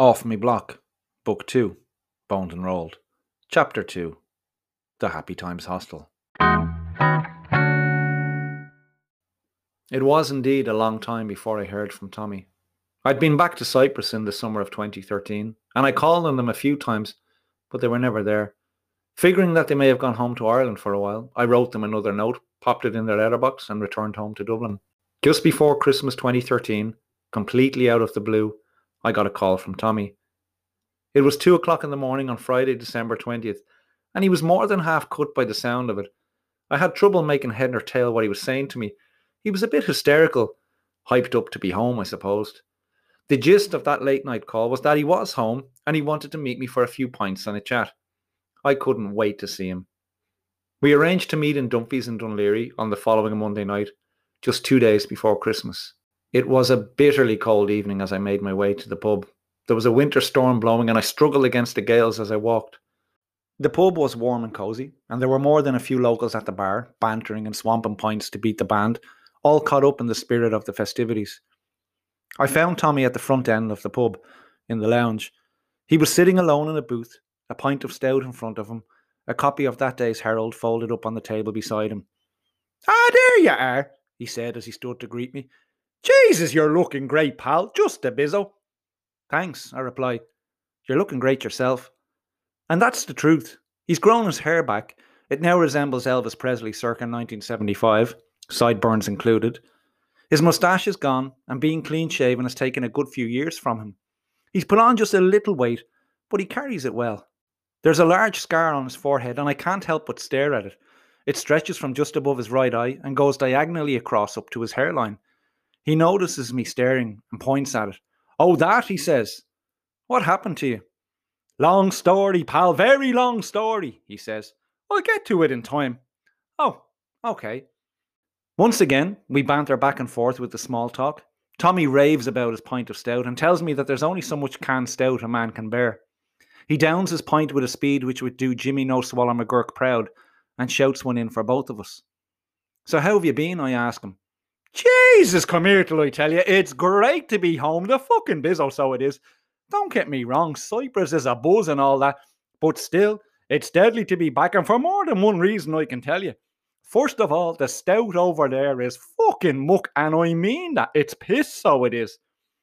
Off Me Block, Book 2, Boned and Rolled, Chapter 2, The Happy Times Hostel. It was indeed a long time before I heard from Tommy. I'd been back to Cyprus in the summer of 2013, and I called on them a few times, but they were never there. Figuring that they may have gone home to Ireland for a while, I wrote them another note, popped it in their letterbox, and returned home to Dublin. Just before Christmas 2013, completely out of the blue, I got a call from Tommy. It was two o'clock in the morning on Friday, December 20th, and he was more than half cut by the sound of it. I had trouble making head or tail what he was saying to me. He was a bit hysterical, hyped up to be home, I supposed. The gist of that late night call was that he was home and he wanted to meet me for a few pints and a chat. I couldn't wait to see him. We arranged to meet in Dunphy's and Laoghaire on the following Monday night, just two days before Christmas. It was a bitterly cold evening as I made my way to the pub. There was a winter storm blowing and I struggled against the gales as I walked. The pub was warm and cosy, and there were more than a few locals at the bar, bantering and swamping pints to beat the band, all caught up in the spirit of the festivities. I found Tommy at the front end of the pub, in the lounge. He was sitting alone in a booth, a pint of stout in front of him, a copy of that day's Herald folded up on the table beside him. Ah, there you are, he said as he stood to greet me. Jesus, you're looking great, pal. Just a bizzo. Thanks, I replied. You're looking great yourself. And that's the truth. He's grown his hair back. It now resembles Elvis Presley circa 1975, sideburns included. His moustache is gone, and being clean shaven has taken a good few years from him. He's put on just a little weight, but he carries it well. There's a large scar on his forehead, and I can't help but stare at it. It stretches from just above his right eye and goes diagonally across up to his hairline. He notices me staring and points at it. Oh, that, he says. What happened to you? Long story, pal, very long story, he says. I'll get to it in time. Oh, okay. Once again, we banter back and forth with the small talk. Tommy raves about his pint of stout and tells me that there's only so much canned stout a man can bear. He downs his pint with a speed which would do Jimmy No Swallow McGurk proud and shouts one in for both of us. So, how have you been? I ask him. Jesus, come here till I tell you, it's great to be home. The fucking bizzo, oh, so it is. Don't get me wrong, Cyprus is a buzz and all that, but still, it's deadly to be back, and for more than one reason, I can tell you. First of all, the stout over there is fucking muck, and I mean that. It's piss, so it is.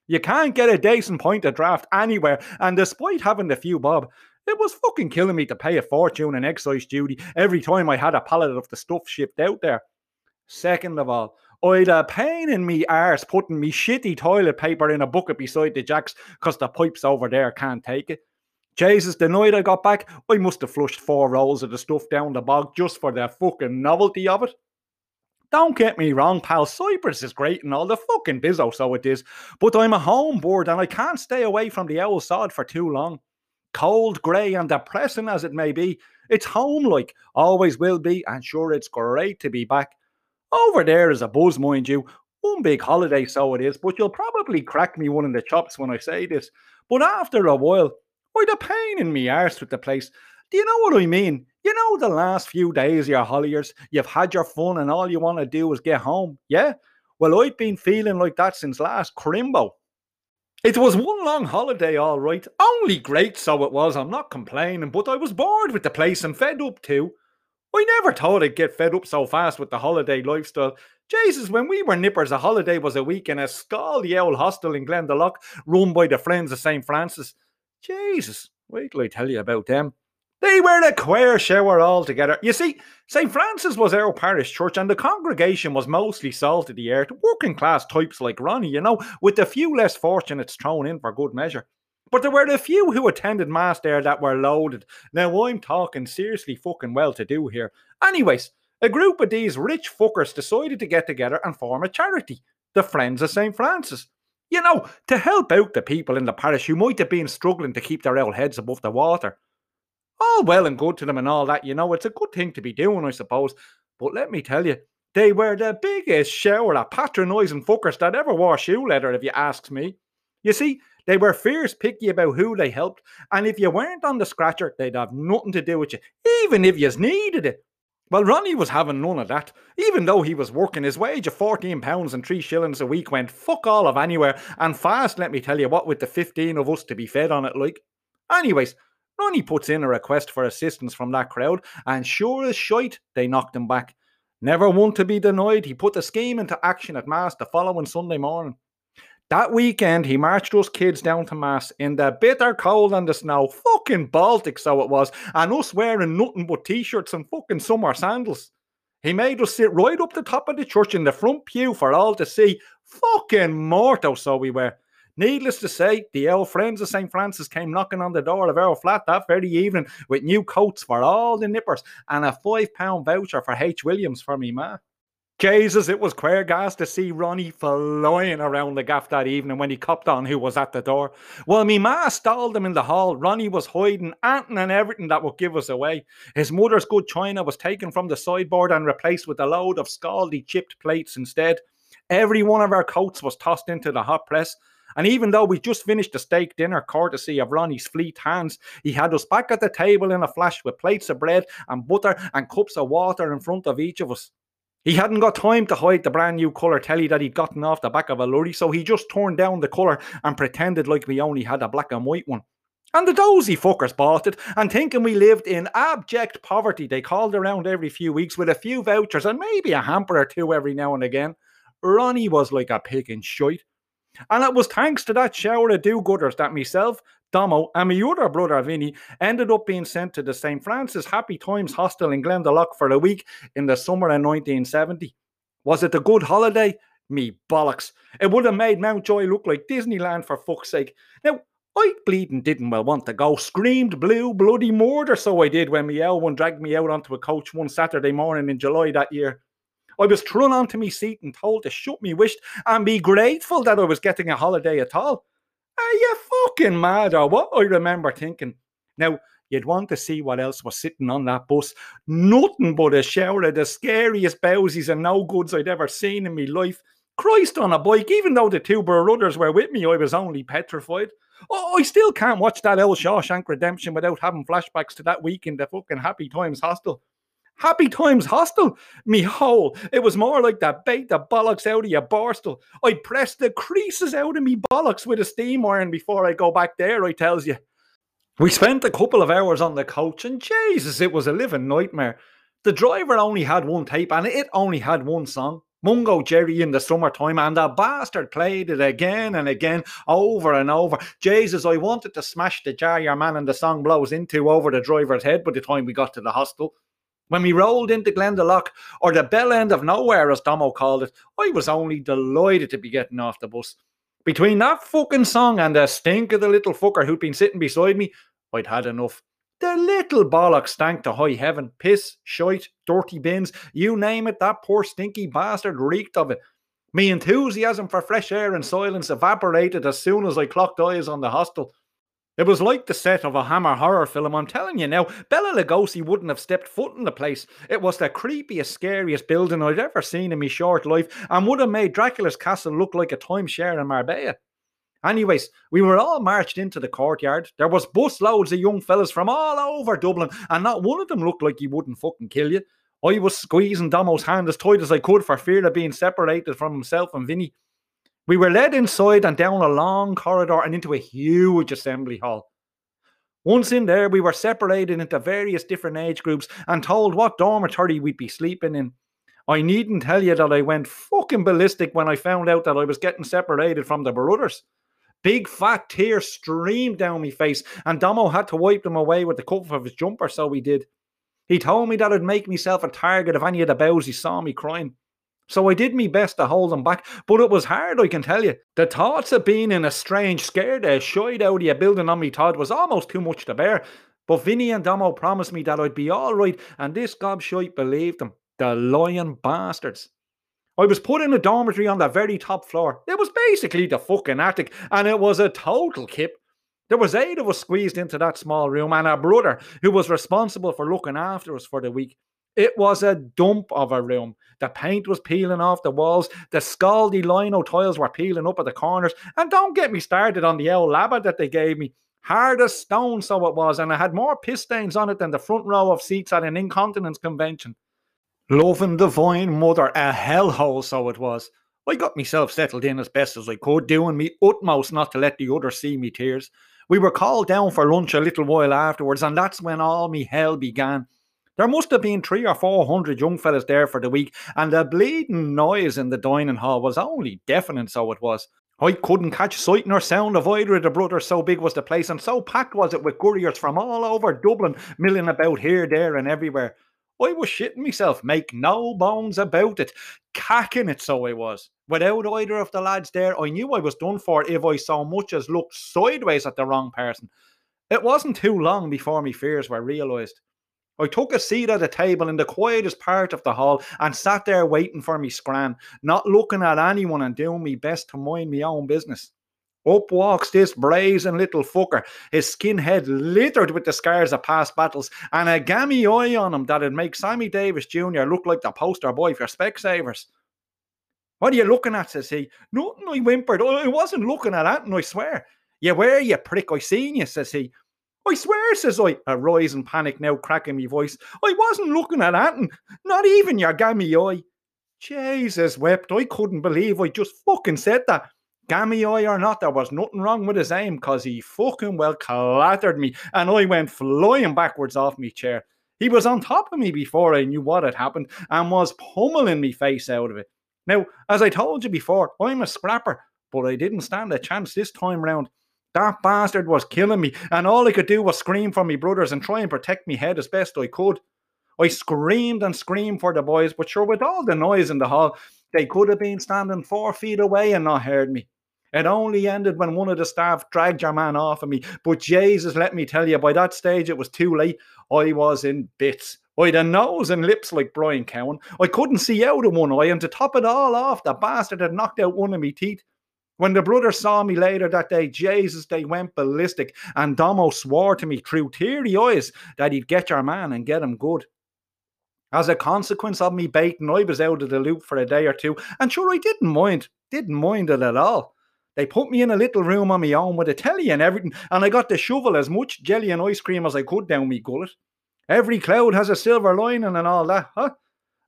You can't get a decent point of draft anywhere, and despite having the few bob, it was fucking killing me to pay a fortune in excise duty every time I had a pallet of the stuff shipped out there. Second of all, I'd a pain in me arse putting me shitty toilet paper in a bucket beside the jacks because the pipes over there can't take it. Jesus, the night I got back, I must have flushed four rolls of the stuff down the bog just for the fucking novelty of it. Don't get me wrong, pal. Cyprus is great and all the fucking bizzo, so it is. But I'm a home board and I can't stay away from the owl sod for too long. Cold, grey, and depressing as it may be, it's home like, always will be, and sure, it's great to be back. Over there is a buzz, mind you. One big holiday, so it is, but you'll probably crack me one in the chops when I say this. But after a while, I'd a pain in me arse with the place. Do you know what I mean? You know, the last few days, your holliers, you've had your fun and all you want to do is get home. Yeah? Well, I've been feeling like that since last Crimbo. It was one long holiday, all right. Only great, so it was. I'm not complaining, but I was bored with the place and fed up too. I never thought I'd get fed up so fast with the holiday lifestyle. Jesus, when we were nippers, a holiday was a week in a scally old hostel in Glendalough run by the Friends of St. Francis. Jesus, wait till I tell you about them. They were a queer shower altogether. You see, St. Francis was our parish church, and the congregation was mostly salt of the earth, working class types like Ronnie, you know, with a few less fortunates thrown in for good measure. But there were a few who attended Mass there that were loaded. Now, I'm talking seriously fucking well to do here. Anyways, a group of these rich fuckers decided to get together and form a charity, the Friends of St. Francis. You know, to help out the people in the parish who might have been struggling to keep their old heads above the water. All well and good to them and all that, you know, it's a good thing to be doing, I suppose. But let me tell you, they were the biggest shower of patronising fuckers that ever wore shoe leather, if you ask me. You see, they were fierce picky about who they helped, and if you weren't on the scratcher, they'd have nothing to do with you, even if you needed it. Well, Ronnie was having none of that. Even though he was working, his wage of £14 and 3 shillings a week went fuck all of anywhere, and fast, let me tell you what, with the 15 of us to be fed on it like. Anyways, Ronnie puts in a request for assistance from that crowd, and sure as shite, they knocked him back. Never one to be denied, he put the scheme into action at Mass the following Sunday morning. That weekend, he marched us kids down to Mass in the bitter cold and the snow, fucking Baltic, so it was, and us wearing nothing but t shirts and fucking summer sandals. He made us sit right up the top of the church in the front pew for all to see. Fucking morto, so we were. Needless to say, the old friends of St. Francis came knocking on the door of our flat that very evening with new coats for all the nippers and a five pound voucher for H. Williams for me ma. Jesus, it was queer gas to see Ronnie flying around the gaff that evening when he copped on who was at the door. Well, me ma stalled him in the hall. Ronnie was hiding anything and everything that would give us away. His mother's good china was taken from the sideboard and replaced with a load of scaldy chipped plates instead. Every one of our coats was tossed into the hot press. And even though we just finished the steak dinner courtesy of Ronnie's fleet hands, he had us back at the table in a flash with plates of bread and butter and cups of water in front of each of us. He hadn't got time to hide the brand new colour telly that he'd gotten off the back of a lorry, so he just turned down the colour and pretended like we only had a black and white one. And the dozy fuckers bought it, and thinking we lived in abject poverty, they called around every few weeks with a few vouchers and maybe a hamper or two every now and again. Ronnie was like a pig in shite. And it was thanks to that shower of do-gooders that myself, Domo, and my other brother Vinny ended up being sent to the St. Francis Happy Times Hostel in Glendalough for a week in the summer of 1970. Was it a good holiday? Me bollocks. It would have made Mountjoy look like Disneyland for fuck's sake. Now, I bleeding didn't well want to go. Screamed blue bloody murder, so I did when my L1 dragged me out onto a coach one Saturday morning in July that year. I was thrown onto my seat and told to shut me wished and be grateful that I was getting a holiday at all. Are you fucking mad or what? I remember thinking. Now, you'd want to see what else was sitting on that bus. Nothing but a shower of the scariest bowsies and no goods I'd ever seen in my life. Christ on a bike, even though the two brothers were with me, I was only petrified. Oh, I still can't watch that old Shawshank Redemption without having flashbacks to that week in the fucking Happy Times hostel. Happy Times Hostel, me hole. It was more like that bait the bollocks out of your borstal. I press the creases out of me bollocks with a steam iron before I go back there, I tells you. We spent a couple of hours on the coach, and Jesus, it was a living nightmare. The driver only had one tape, and it only had one song. Mungo Jerry in the summertime, and the bastard played it again and again, over and over. Jesus, I wanted to smash the jar your man and the song blows into over the driver's head by the time we got to the hostel. When we rolled into Glendalough, or the bell end of nowhere, as Domo called it, I was only delighted to be getting off the bus. Between that fucking song and the stink of the little fucker who'd been sitting beside me, I'd had enough. The little bollock stank to high heaven. Piss, shite, dirty bins, you name it, that poor stinky bastard reeked of it. Me enthusiasm for fresh air and silence evaporated as soon as I clocked eyes on the hostel. It was like the set of a Hammer horror film. I'm telling you now, Bela Lugosi wouldn't have stepped foot in the place. It was the creepiest, scariest building I'd ever seen in my short life and would have made Dracula's castle look like a timeshare in Marbella. Anyways, we were all marched into the courtyard. There was bus loads of young fellas from all over Dublin, and not one of them looked like he wouldn't fucking kill you. I was squeezing Domo's hand as tight as I could for fear of being separated from himself and Vinny. We were led inside and down a long corridor and into a huge assembly hall. Once in there, we were separated into various different age groups and told what dormitory we'd be sleeping in. I needn't tell you that I went fucking ballistic when I found out that I was getting separated from the brothers. Big fat tears streamed down my face, and Domo had to wipe them away with the cuff of his jumper, so he did. He told me that I'd make myself a target if any of the bows saw me crying. So I did my best to hold them back, but it was hard, I can tell you. The thoughts of being in a strange, scared, uh, shied out of a building on me Todd was almost too much to bear. But Vinny and Domo promised me that I'd be all right, and this gobshite believed them. The lying bastards. I was put in a dormitory on the very top floor. It was basically the fucking attic, and it was a total kip. There was eight of us squeezed into that small room, and our brother, who was responsible for looking after us for the week. It was a dump of a room. The paint was peeling off the walls. The scaldy lino tiles were peeling up at the corners. And don't get me started on the old labba that they gave me. Hard as stone, so it was. And I had more piss stains on it than the front row of seats at an incontinence convention. Loving divine mother, a hellhole, so it was. I got myself settled in as best as I could, doing me utmost not to let the others see me tears. We were called down for lunch a little while afterwards, and that's when all me hell began. There must have been three or four hundred young fellas there for the week, and the bleeding noise in the dining hall was only deafening, so it was. I couldn't catch sight nor sound of either of the brothers, so big was the place, and so packed was it with couriers from all over Dublin, milling about here, there, and everywhere. I was shitting myself, make no bones about it, cacking it so I was. Without either of the lads there, I knew I was done for if I so much as looked sideways at the wrong person. It wasn't too long before my fears were realised. I took a seat at a table in the quietest part of the hall and sat there waiting for me scran, not looking at anyone and doing my best to mind my own business. Up walks this brazen little fucker, his skin head littered with the scars of past battles, and a gammy eye on him that'd make Sammy Davis Jr. look like the poster boy for Specsavers. What are you looking at? says he. Nothing, I whimpered. I wasn't looking at that, and I swear. You were, you prick, I seen you, says he. I swear, says I, a rising panic now cracking me voice. I wasn't looking at and not even your gammy eye. Jesus wept. I couldn't believe I just fucking said that. Gammy eye or not, there was nothing wrong with his aim, cause he fucking well clattered me, and I went flying backwards off me chair. He was on top of me before I knew what had happened, and was pummeling me face out of it. Now, as I told you before, I'm a scrapper, but I didn't stand a chance this time round. That bastard was killing me, and all I could do was scream for me brothers and try and protect me head as best I could. I screamed and screamed for the boys, but sure, with all the noise in the hall, they could have been standing four feet away and not heard me. It only ended when one of the staff dragged your man off of me. But Jesus, let me tell you, by that stage it was too late. I was in bits. I had a nose and lips like Brian Cowen. I couldn't see out of one eye, and to top it all off, the bastard had knocked out one of me teeth. When the brothers saw me later that day, Jesus, they went ballistic, and Domo swore to me through teary eyes that he'd get your man and get him good. As a consequence of me baiting, I was out of the loop for a day or two, and sure, I didn't mind, didn't mind it at all. They put me in a little room on my own with a telly and everything, and I got to shovel as much jelly and ice cream as I could down me gullet. Every cloud has a silver lining and all that, huh?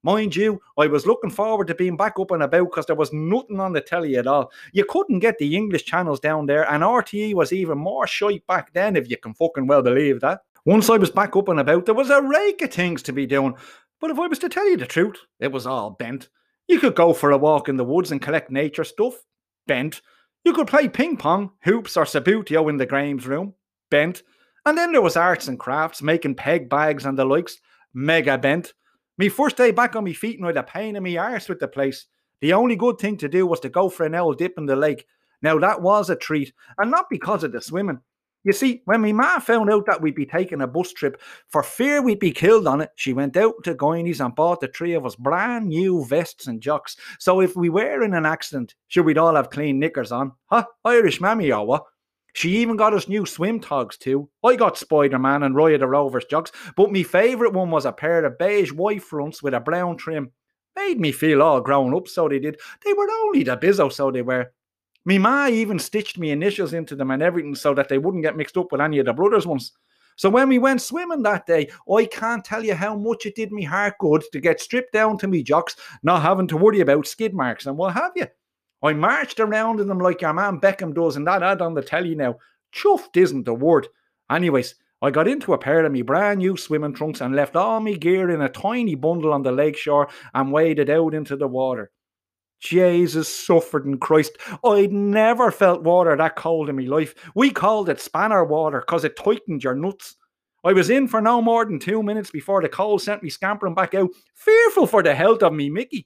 Mind you, I was looking forward to being back up and about because there was nothing on the telly at all. You couldn't get the English channels down there, and RTE was even more shite back then, if you can fucking well believe that. Once I was back up and about, there was a rake of things to be doing. But if I was to tell you the truth, it was all bent. You could go for a walk in the woods and collect nature stuff. Bent. You could play ping pong, hoops, or Subbuteo in the Graham's room. Bent. And then there was arts and crafts, making peg bags and the likes. Mega bent. Me first day back on me feet and I had a pain in me arse with the place. The only good thing to do was to go for an old dip in the lake. Now that was a treat, and not because of the swimming. You see, when my ma found out that we'd be taking a bus trip, for fear we'd be killed on it, she went out to Guiney's and bought the three of us brand new vests and jocks. So if we were in an accident, sure we'd all have clean knickers on. Huh? Irish mammy or what? She even got us new swim togs too. I got Spider Man and Roy the Rovers jocks, but my favourite one was a pair of beige white fronts with a brown trim. Made me feel all grown up, so they did. They were only the bizzo, so they were. Me ma even stitched me initials into them and everything so that they wouldn't get mixed up with any of the brothers' ones. So when we went swimming that day, I can't tell you how much it did me heart good to get stripped down to me jocks, not having to worry about skid marks and what have you. I marched around in them like your man Beckham does in that ad on the telly now. Chuffed isn't the word. Anyways, I got into a pair of me brand new swimming trunks and left all me gear in a tiny bundle on the lakeshore and waded out into the water. Jesus suffered in Christ. I'd never felt water that cold in my life. We called it spanner water because it tightened your nuts. I was in for no more than two minutes before the cold sent me scampering back out, fearful for the health of me Mickey.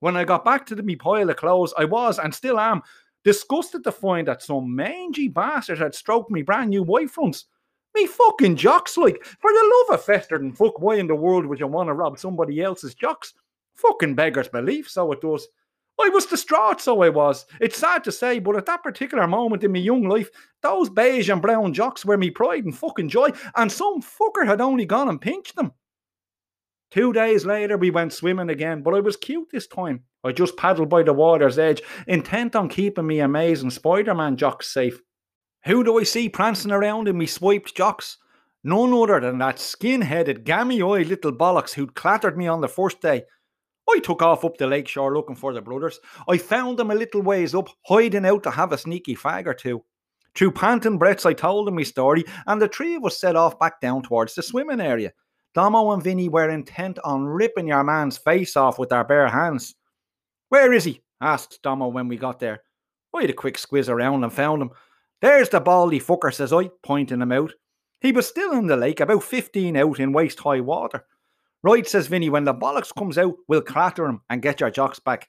When I got back to the me pile of clothes, I was and still am disgusted to find that some mangy bastard had stroked me brand new white fronts. Me fucking jocks, like, for the love of festered and fuck, why in the world would you want to rob somebody else's jocks? Fucking beggar's belief, so it does. I was distraught, so I was. It's sad to say, but at that particular moment in my young life, those beige and brown jocks were me pride and fucking joy, and some fucker had only gone and pinched them. Two days later, we went swimming again, but I was cute this time. I just paddled by the water's edge, intent on keeping me amazing Spider Man jocks safe. Who do I see prancing around in me swiped jocks? None other than that skin headed, gammy eyed little bollocks who'd clattered me on the first day. I took off up the lake shore looking for the brothers. I found them a little ways up, hiding out to have a sneaky fag or two. Through panting breaths, I told them my story, and the three of us set off back down towards the swimming area. Domo and Vinny were intent on ripping your man's face off with their bare hands. Where is he? asked Domo when we got there. I had a quick squiz around and found him. There's the baldy fucker, says I, pointing him out. He was still in the lake, about 15 out in waist high water. Right, says Vinny, when the bollocks comes out, we'll clatter him and get your jocks back.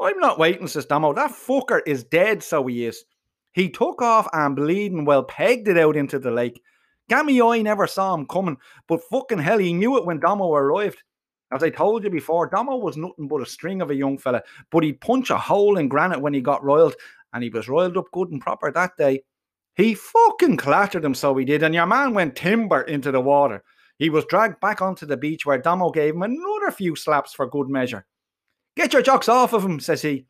I'm not waiting, says Domo. That fucker is dead, so he is. He took off and bleeding well pegged it out into the lake. Gammy I never saw him coming, but fucking hell, he knew it when Domo arrived. As I told you before, Domo was nothing but a string of a young fella, but he'd punch a hole in granite when he got roiled, and he was roiled up good and proper that day. He fucking clattered him, so he did, and your man went timber into the water. He was dragged back onto the beach where Domo gave him another few slaps for good measure. Get your jocks off of him, says he.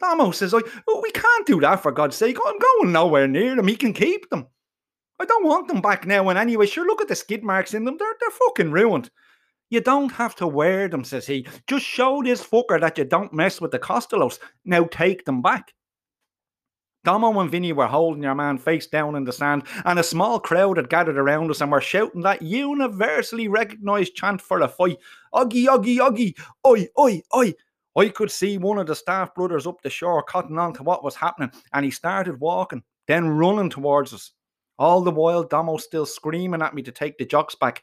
Domo says, I, oh, we can't do that for God's sake. I'm going nowhere near him. He can keep them. I don't want them back now. And anyway, sure, look at the skid marks in them. They're, they're fucking ruined. You don't have to wear them, says he. Just show this fucker that you don't mess with the Costellos. Now take them back. Domo and Vinny were holding your man face down in the sand, and a small crowd had gathered around us and were shouting that universally recognised chant for a fight Oggy, Oggy, Oggy, oi, oi, oi. I could see one of the staff brothers up the shore cotton on to what was happening, and he started walking, then running towards us. All the while, Domo still screaming at me to take the jocks back.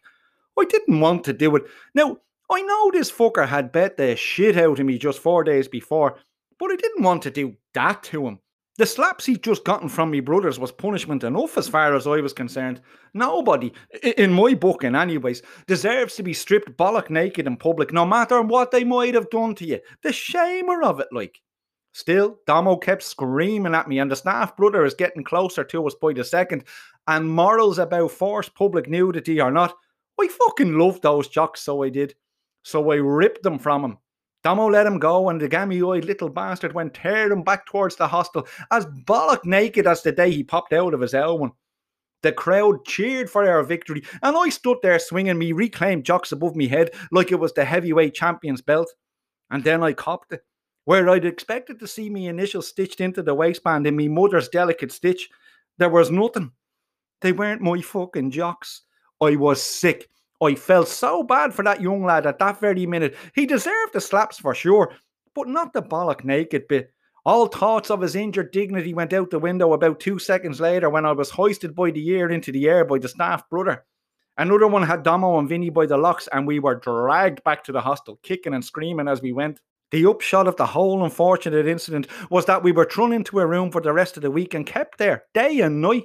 I didn't want to do it. Now, I know this fucker had bet the shit out of me just four days before, but I didn't want to do that to him. The slaps he'd just gotten from me brothers was punishment enough as far as I was concerned. Nobody, in my book in anyways, deserves to be stripped bollock naked in public, no matter what they might have done to you. The shamer of it, like. Still, Domo kept screaming at me, and the staff brother is getting closer to us by the second. And morals about forced public nudity or not, I fucking loved those jocks, so I did. So I ripped them from him Domo let him go, and the gammy-eyed little bastard went tearing back towards the hostel, as bollock naked as the day he popped out of his Elwyn. The crowd cheered for our victory, and I stood there swinging me reclaimed jocks above me head like it was the heavyweight champion's belt. And then I copped it. Where I'd expected to see me initials stitched into the waistband in me mother's delicate stitch, there was nothing. They weren't my fucking jocks. I was sick. I felt so bad for that young lad at that very minute. He deserved the slaps for sure, but not the bollock naked bit. All thoughts of his injured dignity went out the window about two seconds later when I was hoisted by the ear into the air by the staff brother. Another one had Domo and Vinny by the locks, and we were dragged back to the hostel, kicking and screaming as we went. The upshot of the whole unfortunate incident was that we were thrown into a room for the rest of the week and kept there day and night.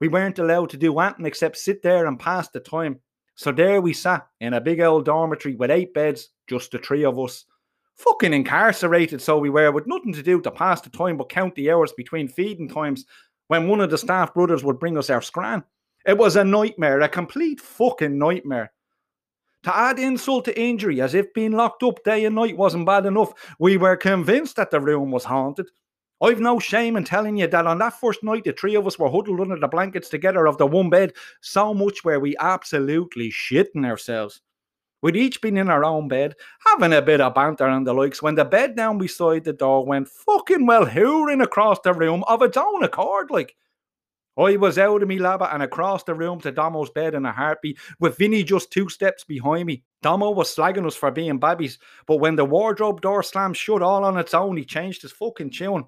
We weren't allowed to do anything except sit there and pass the time. So there we sat in a big old dormitory with eight beds, just the three of us. Fucking incarcerated, so we were, with nothing to do to pass the time but count the hours between feeding times when one of the staff brothers would bring us our scran. It was a nightmare, a complete fucking nightmare. To add insult to injury, as if being locked up day and night wasn't bad enough, we were convinced that the room was haunted. I've no shame in telling you that on that first night, the three of us were huddled under the blankets together of the one bed, so much where we absolutely shitting ourselves. We'd each been in our own bed, having a bit of banter and the likes, when the bed down beside the door went fucking well hooring across the room of its own accord, like. I was out of me labba and across the room to Domo's bed in a heartbeat, with Vinny just two steps behind me. Domo was slagging us for being babbies, but when the wardrobe door slammed shut all on its own, he changed his fucking tune.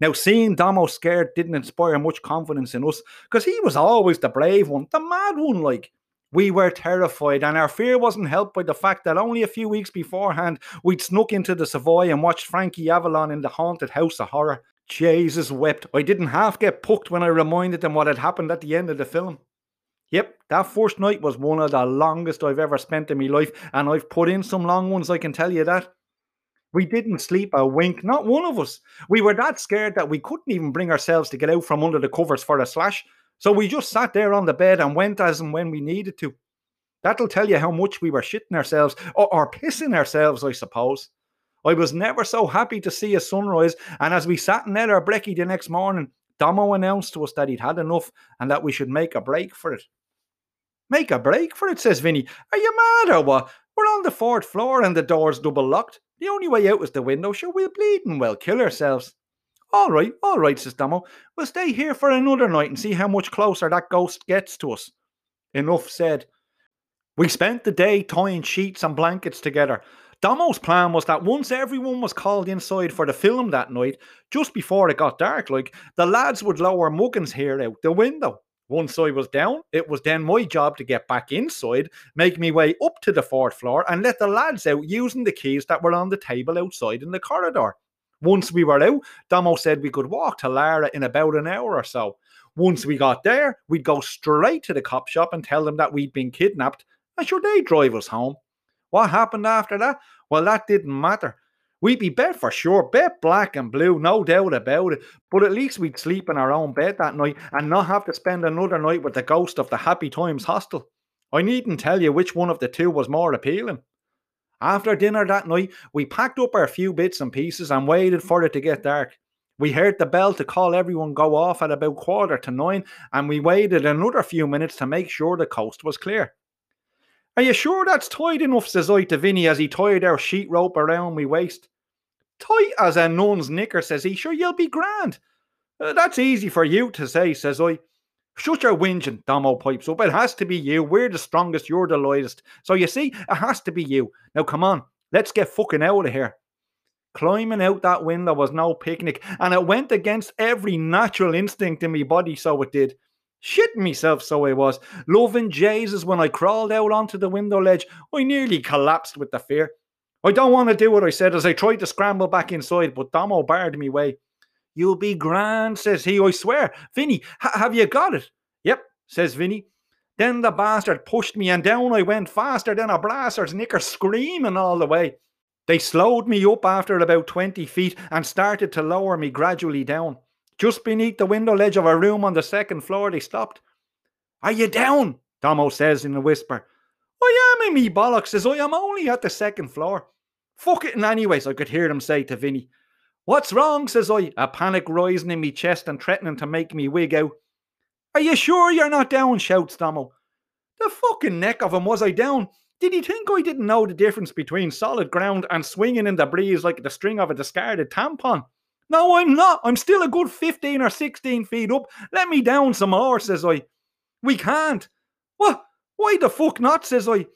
Now, seeing Domo scared didn't inspire much confidence in us because he was always the brave one, the mad one. Like, we were terrified, and our fear wasn't helped by the fact that only a few weeks beforehand we'd snuck into the Savoy and watched Frankie Avalon in the haunted house of horror. Jesus wept. I didn't half get pucked when I reminded them what had happened at the end of the film. Yep, that first night was one of the longest I've ever spent in my life, and I've put in some long ones, I can tell you that. We didn't sleep a wink, not one of us. We were that scared that we couldn't even bring ourselves to get out from under the covers for a slash. So we just sat there on the bed and went as and when we needed to. That'll tell you how much we were shitting ourselves, or, or pissing ourselves, I suppose. I was never so happy to see a sunrise, and as we sat ate our brekkie the next morning, Domo announced to us that he'd had enough and that we should make a break for it. Make a break for it, says Vinny. Are you mad or what? We're on the fourth floor and the door's double locked. The only way out is the window. Sure, we'll bleed and we'll kill ourselves. All right, all right, says Damo. We'll stay here for another night and see how much closer that ghost gets to us. Enough said. We spent the day tying sheets and blankets together. Damo's plan was that once everyone was called inside for the film that night, just before it got dark, like the lads would lower Muggins here out the window. Once I was down, it was then my job to get back inside, make me way up to the fourth floor, and let the lads out using the keys that were on the table outside in the corridor. Once we were out, Damo said we could walk to Laragh in about an hour or so. Once we got there, we'd go straight to the cop shop and tell them that we'd been kidnapped, and sure they'd drive us home. What happened after that? Well, that didn't matter. We'd be bet for sure, bet black and blue, no doubt about it. But at least we'd sleep in our own bed that night and not have to spend another night with the ghost of the Happy Times hostel. I needn't tell you which one of the two was more appealing. After dinner that night, we packed up our few bits and pieces and waited for it to get dark. We heard the bell to call everyone go off at about quarter to nine, and we waited another few minutes to make sure the coast was clear. Are you sure that's tight enough? says I to Vinny as he tied our sheet rope around me waist. Tight as a nun's knicker, says he. Sure, you'll be grand. Uh, that's easy for you to say, says I. Shut your whinging, Damo pipes up. It has to be you. We're the strongest, you're the lightest. So you see, it has to be you. Now come on, let's get fucking out of here. Climbing out that window was no picnic, and it went against every natural instinct in me body, so it did. Shitting myself, so I was. Loving Jesus when I crawled out onto the window ledge, I nearly collapsed with the fear. I don't want to do what I said as I tried to scramble back inside, but Damo barred me way. You'll be grand, says he. I swear. Vinny, have you got it? Yep, says Vinny. Then the bastard pushed me and down I went faster than a blaster's knicker, screaming all the way. They slowed me up after about 20 feet and started to lower me gradually down. Just beneath the window ledge of a room on the second floor, they stopped. Are you down? Damo says in a whisper. I am in me bollocks, says I am only at the second floor. Fuck it, and anyways, I could hear them say to Vinny. What's wrong, says I, a panic rising in me chest and threatening to make me wig out. Are you sure you're not down? shouts Damo. The fucking neck of him was I down. Did he think I didn't know the difference between solid ground and swinging in the breeze like the string of a discarded tampon? No, I'm not. I'm still a good 15 or 16 feet up. Let me down some more, says I. We can't. What? Why the fuck not, says I.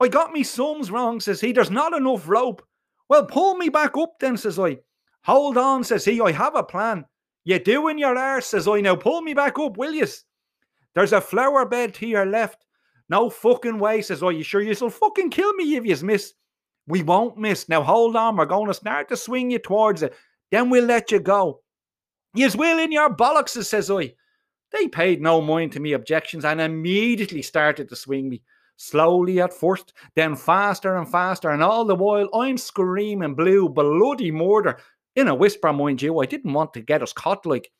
I got me sums wrong, says he. There's not enough rope. Well, pull me back up then, says I. Hold on, says he. I have a plan. You do doing your arse, says I. Now pull me back up, will you? There's a flower bed to your left. No fucking way, says I. You sure you'll fucking kill me if you miss? We won't miss. Now hold on. We're going to start to swing you towards it. Then we'll let you go. Yous will in your bollocks, says I. They paid no mind to me objections and immediately started to swing me. Slowly at first, then faster and faster, and all the while I'm screaming blue, bloody murder. In a whisper, mind you, I didn't want to get us caught like.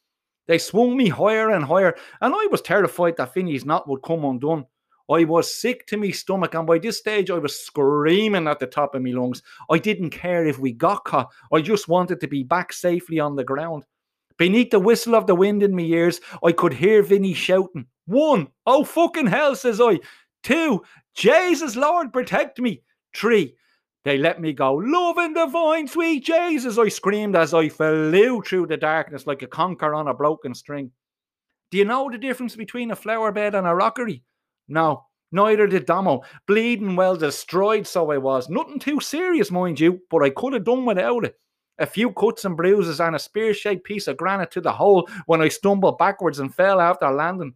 They swung me higher and higher, and I was terrified that Vinny's knot would come undone. I was sick to me stomach, and by this stage I was screaming at the top of my lungs. I didn't care if we got caught. I just wanted to be back safely on the ground. Beneath the whistle of the wind in my ears, I could hear Vinny shouting, One, oh fucking hell, says I. Two, Jesus Lord, protect me. Three, they let me go. Love and divine, sweet Jesus, I screamed as I flew through the darkness like a conker on a broken string. Do you know the difference between a flower bed and a rockery? No, neither did Damo. Bleeding well destroyed, so I was. Nothing too serious, mind you, but I could have done without it. A few cuts and bruises and a spear shaped piece of granite to the hole when I stumbled backwards and fell after landing.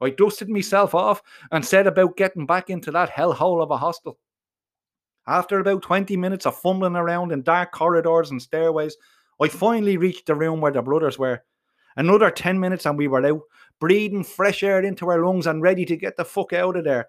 I dusted myself off and set about getting back into that hellhole of a hostel. After about 20 minutes of fumbling around in dark corridors and stairways, I finally reached the room where the brothers were. Another 10 minutes and we were out, breathing fresh air into our lungs and ready to get the fuck out of there.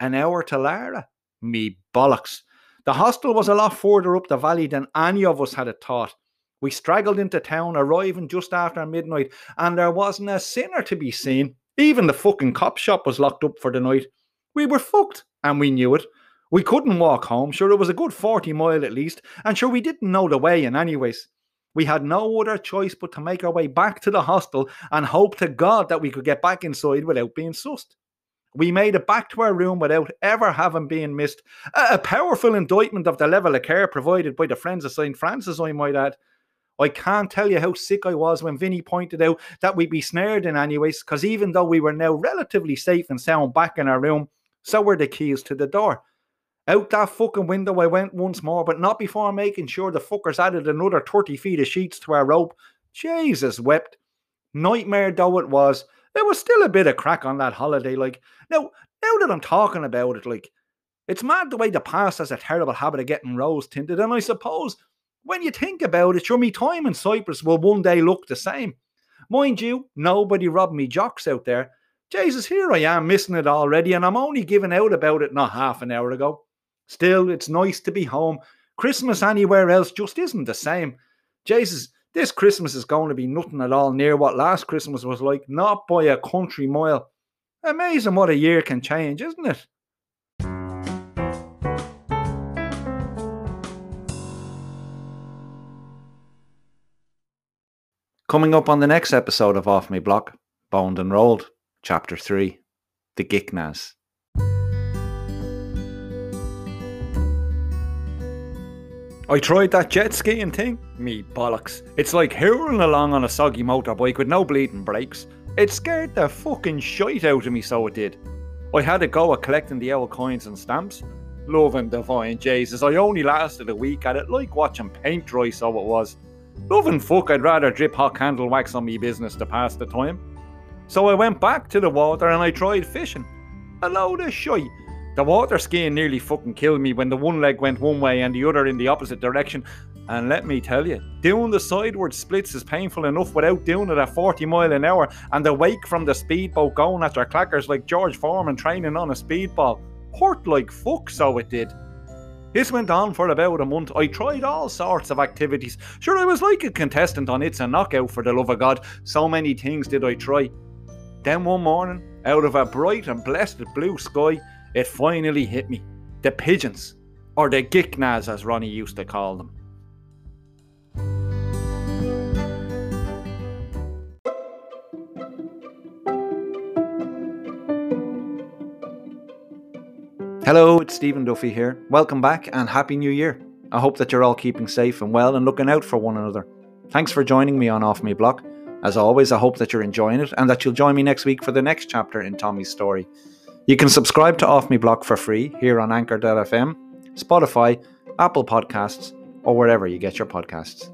An hour to Laragh? Me bollocks. The hostel was a lot further up the valley than any of us had it thought. We straggled into town, arriving just after midnight, and there wasn't a sinner to be seen. Even the fucking cop shop was locked up for the night. We were fucked, and we knew it. We couldn't walk home, sure it was a good 40 mile at least, and sure we didn't know the way in anyways. We had no other choice but to make our way back to the hostel and hope to God that we could get back inside without being sussed. We made it back to our room without ever having been missed. A, powerful indictment of the level of care provided by the Friends of St. Francis, I might add. I can't tell you how sick I was when Vinny pointed out that we'd be snared in anyways, because even though we were now relatively safe and sound back in our room, so were the keys to the door. Out that fucking window I went once more, but not before making sure the fuckers added another 30 feet of sheets to our rope. Jesus wept. Nightmare though it was, there was still a bit of crack on that holiday. Like, now, now that I'm talking about it, like, it's mad the way the past has a terrible habit of getting rose tinted, and I suppose when you think about it, sure, me time in Cyprus will one day look the same. Mind you, nobody robbed me jocks out there. Jesus, here I am missing it already, and I'm only giving out about it not half an hour ago. Still, it's nice to be home. Christmas anywhere else just isn't the same. Jesus, this Christmas is going to be nothing at all near what last Christmas was like, not by a country mile. Amazing what a year can change, isn't it? Coming up on the next episode of Off Me Block, Boned and Rolled, Chapter 3 The Giknas. I tried that jet skiing thing. Me bollocks. It's like hurling along on a soggy motorbike with no bleeding brakes. It scared the fucking shite out of me, so it did. I had a go at collecting the old coins and stamps. Loving divine Jesus, I only lasted a week at it, like watching paint dry, so it was. Loving fuck, I'd rather drip hot candle wax on me business to pass the time. So I went back to the water and I tried fishing. A load of shite. The water skiing nearly fucking killed me when the one leg went one way and the other in the opposite direction. And let me tell you, doing the sideward splits is painful enough without doing it at 40 mile an hour and the wake from the speedboat going after clackers like George Foreman training on a speedball. Hurt like fuck, so it did. This went on for about a month. I tried all sorts of activities. Sure, I was like a contestant on It's a Knockout for the love of God. So many things did I try. Then one morning, out of a bright and blessed blue sky, it finally hit me. The pigeons, or the giknas as Ronnie used to call them. Hello, it's Stephen Duffy here. Welcome back and Happy New Year. I hope that you're all keeping safe and well and looking out for one another. Thanks for joining me on Off Me Block. As always, I hope that you're enjoying it and that you'll join me next week for the next chapter in Tommy's story. You can subscribe to Off Me Block for free here on Anchor.fm, Spotify, Apple Podcasts, or wherever you get your podcasts.